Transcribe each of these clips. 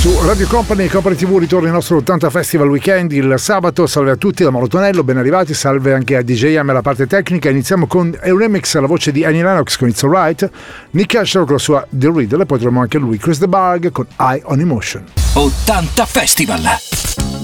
Su Radio Company e Company TV ritorna il nostro 80 Festival Weekend il sabato. Salve a tutti da Marotonello, ben arrivati. Salve anche a DJ Am alla parte tecnica. Iniziamo con Euremix la voce di Annie Lennox con It's Alright, Nick Asher con la sua The Riddle e poi troviamo anche lui, Chris The Bug con Eye on Emotion. 80 Festival!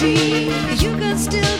tree, you can still.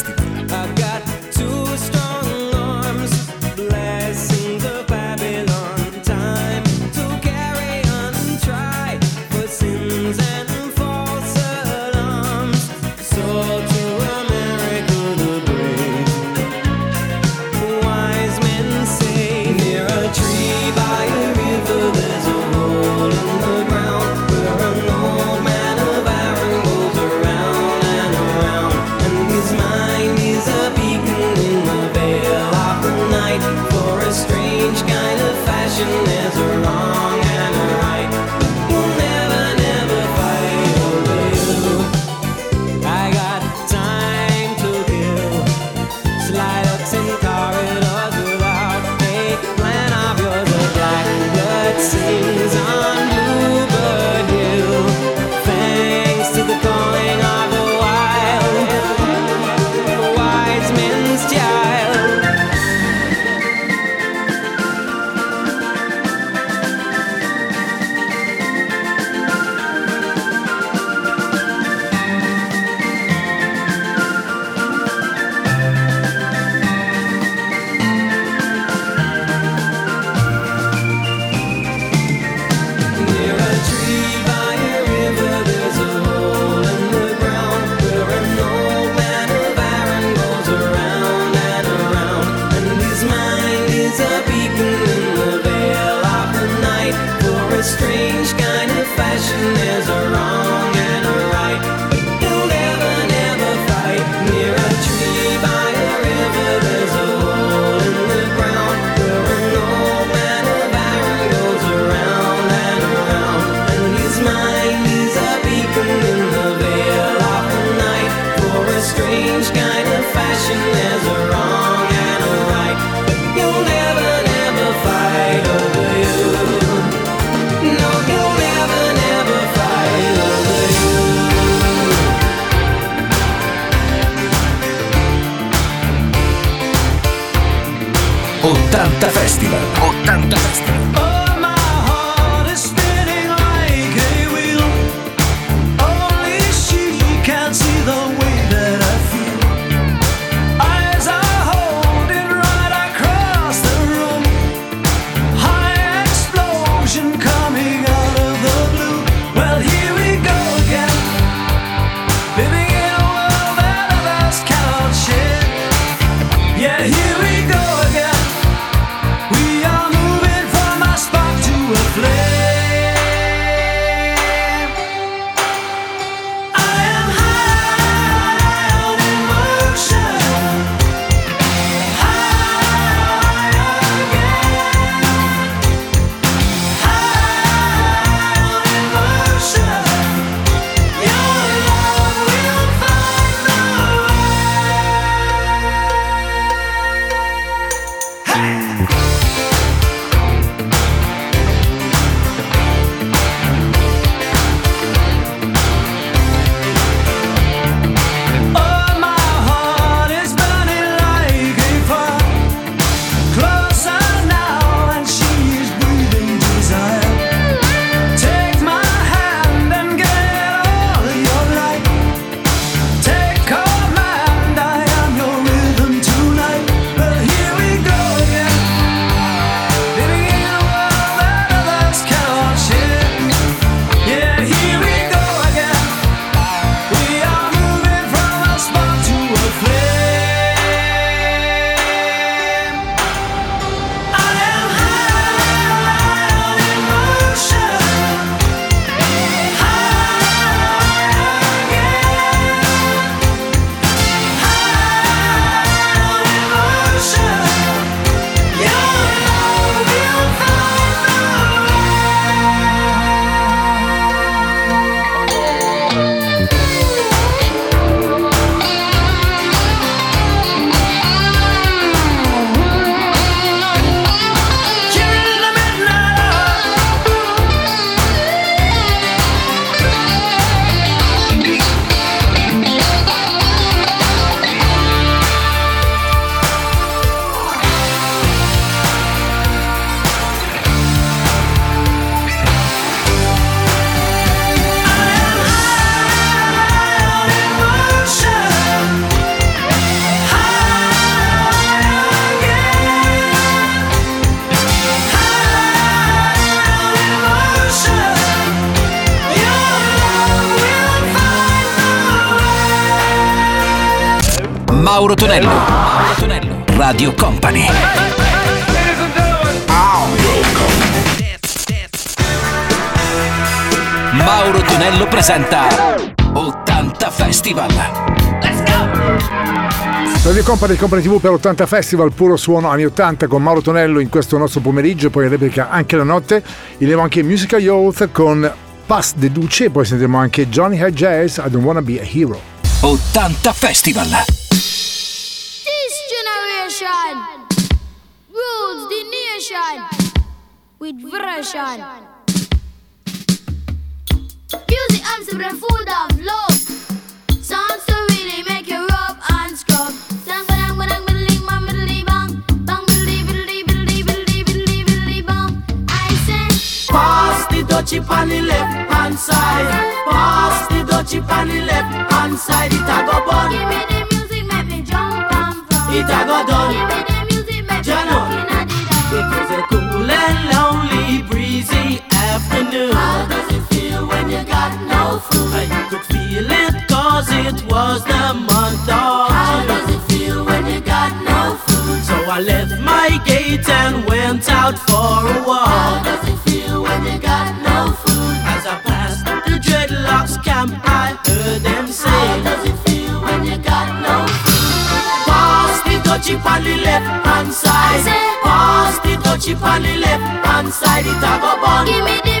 Mauro Tonello. Radio Company. Mauro Tonello presenta 80 Festival. Radio Company Company TV per 80 Festival, puro suono anni 80 con Mauro Tonello in questo nostro pomeriggio, poi in replica anche la notte. Ilevo anche Musical Youth con Pass de Duce, poi sentiremo anche Johnny High Jazz, I Don't Wanna Be a Hero. 80 Festival. The nation with version. Music and the food of love. Songs to really make you rub and scrub. Dang, ba-dang, ba-dang, biddly, bang, biddly, bang. Bang. I say, Pass the dutchie on the left hand side. Pass the dutchie on the left hand side. It a go bun. give me the music, make me jump and from. It a go done. Give me the afternoon. How does it feel when you got no food? You could feel it cause it was the month of How does it feel when you got no food? So I left my gate and went out for a walk. How does it feel when you got no food? As I passed the dreadlocks camp, I heard them say. How does it feel when you got no food? Pass the dutchie on the left hand side. Pass the dutchie on the left hand side. It a go bun. Give me the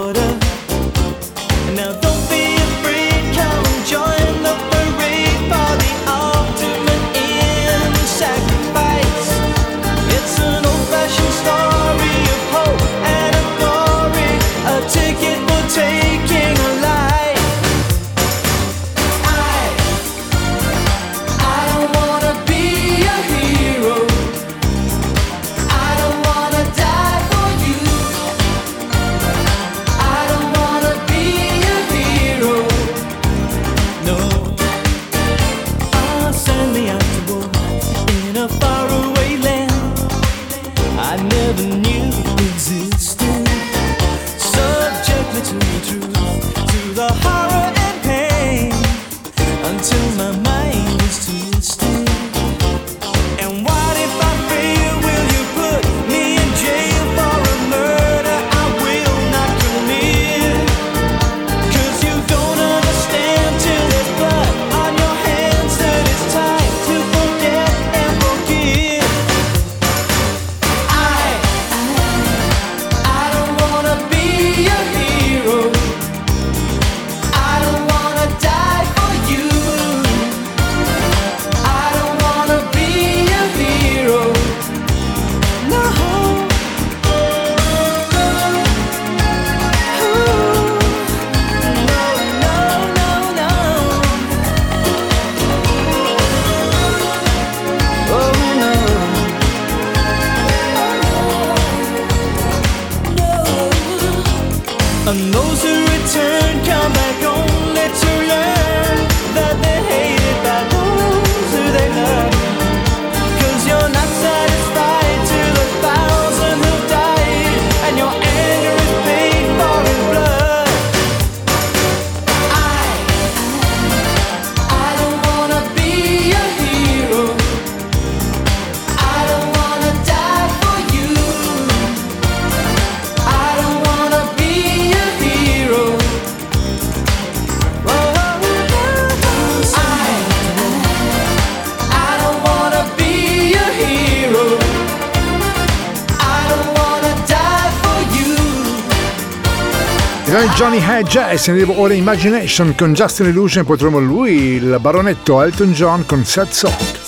Johnny Hedge e sentivo ora Imagination con Justin Illusion, poi troviamo lui, il baronetto Elton John con Sad Soft.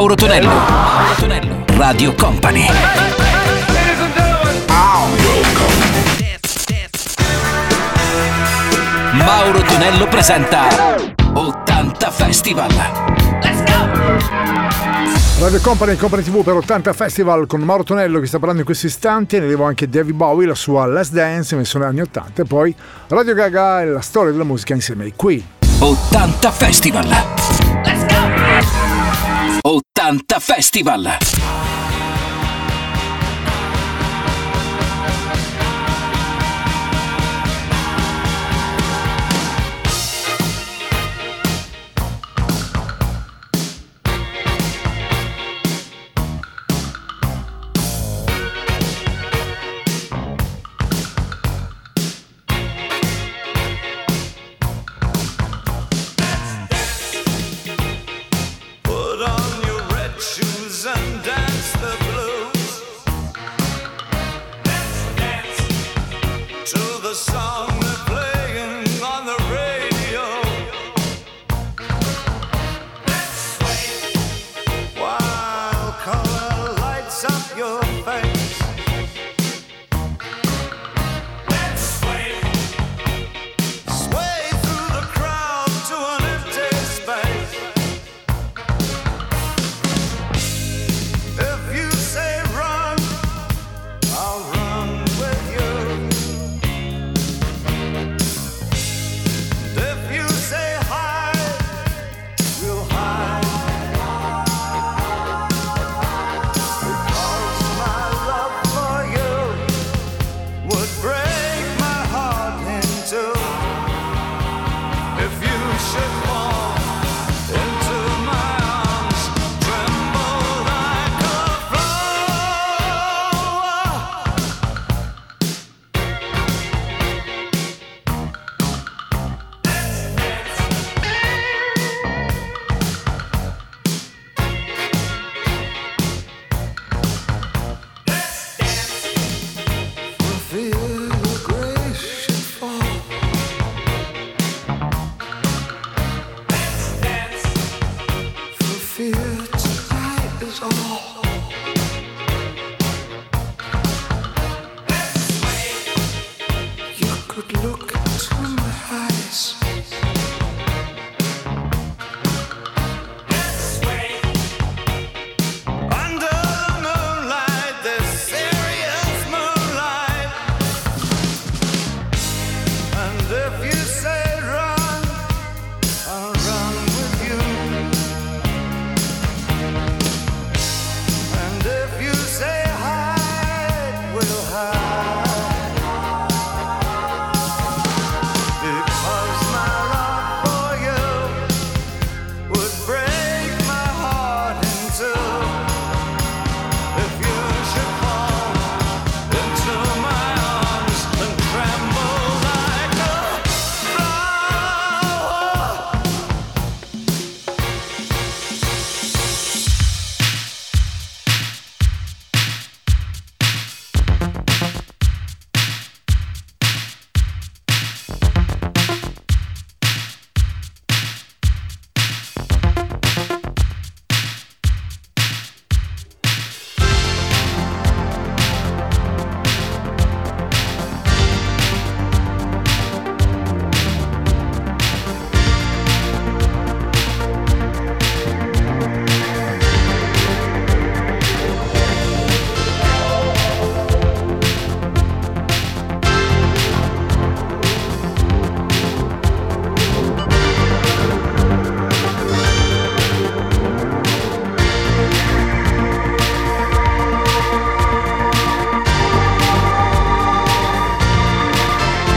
Mauro Tonello. Mauro Tonello. Radio Company. Mauro Tonello presenta 80 Festival. Let's go! Radio Company, Company TV per 80 Festival con Mauro Tonello che sta parlando in questi istanti e ne devo anche David Bowie, la sua Last Dance messo negli anni 80 e poi Radio Gaga e la storia della musica insieme ai qui. 80 Festival. 80 Festival!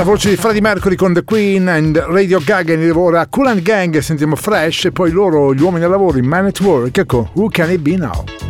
la voce di Freddie Mercury con The Queen and Radio Gaga in ora Cool and Gang, sentiamo Fresh e poi loro, gli uomini al lavoro in Man at Work ecco Who Can It Be Now?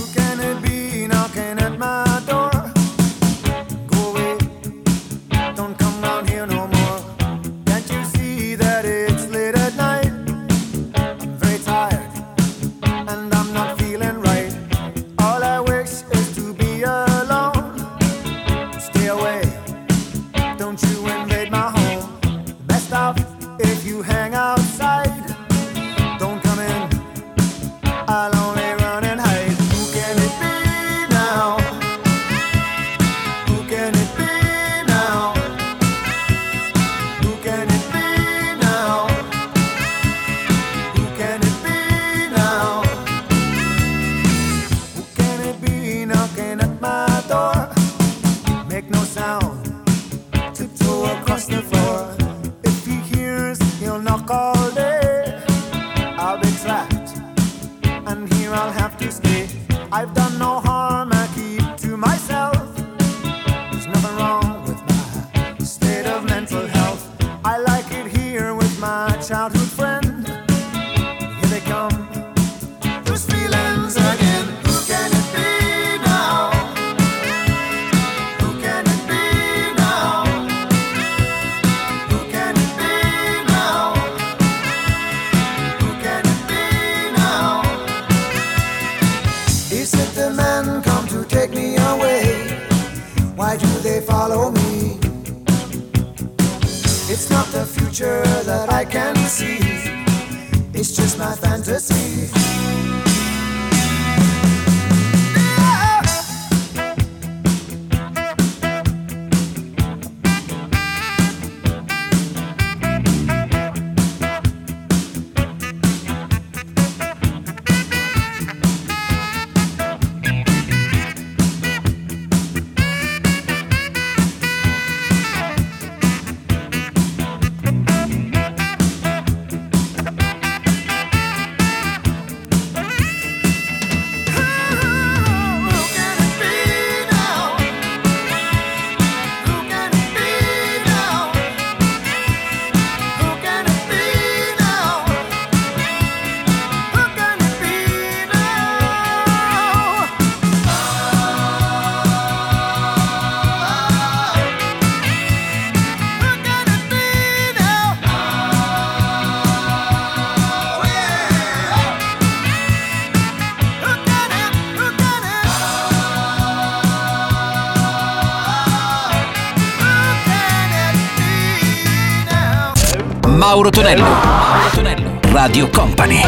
Mauro Tonello. Mauro Tonello. Radio Company.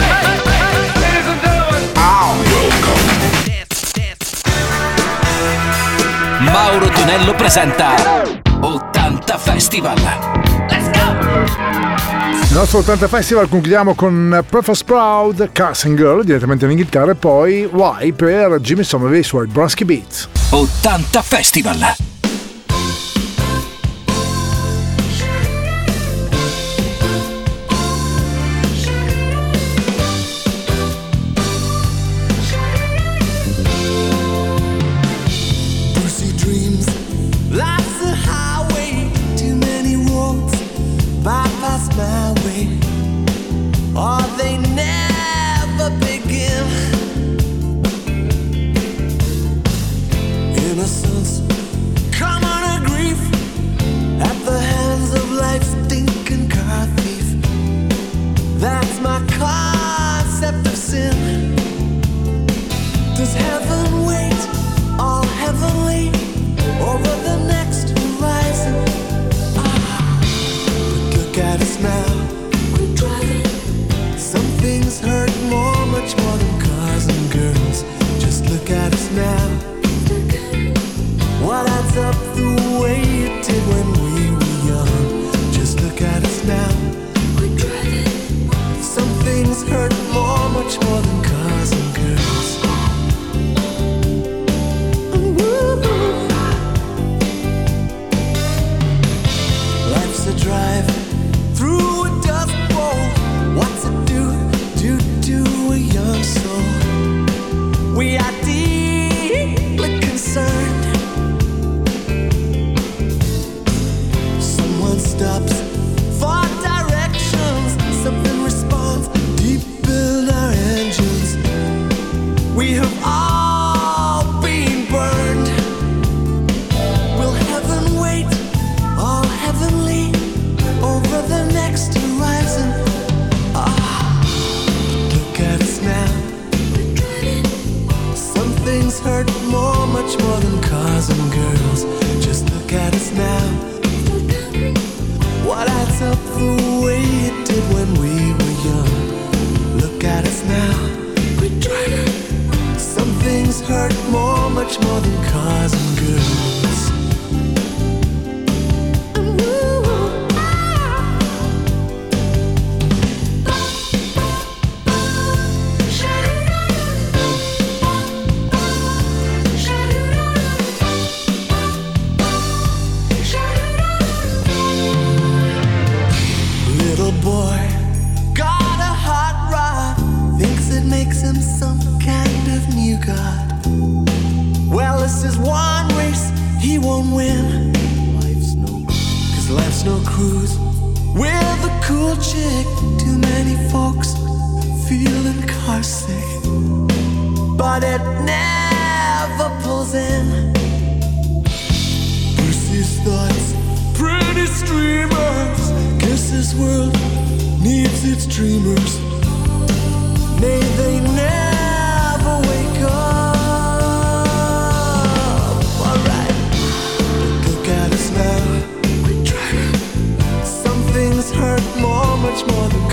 Mauro Tonello presenta 80 Festival. Let's go! Il nostro 80 Festival concludiamo con Prefers Proud, Cars and Girl direttamente in Inghilterra e poi Why per Jimmy Somerville su Bronsky Beats. 80 Festival. boy got a hot rod, thinks it makes him some kind of new god. Well, this is one race he won't win. Life's no. Cause life's no cruise. With a cool chick, too many folks feeling carsick. But it never pulls in. Percy's thoughts, pretty streamers. Yes, this world needs its dreamers. May they never wake up. Alright, but look at us now. Quit driving. Some things hurt more, much more than.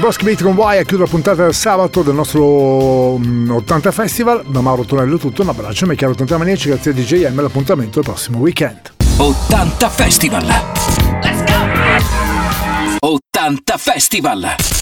Boschi Beat con Y a chiudere la puntata del sabato del nostro mm, 80 Festival. Da Mauro Tonello tutto, un abbraccio, mi chiamo 80 Maniaci, grazie a DJM, l'appuntamento il prossimo weekend. 80 Festival. 80 Festival.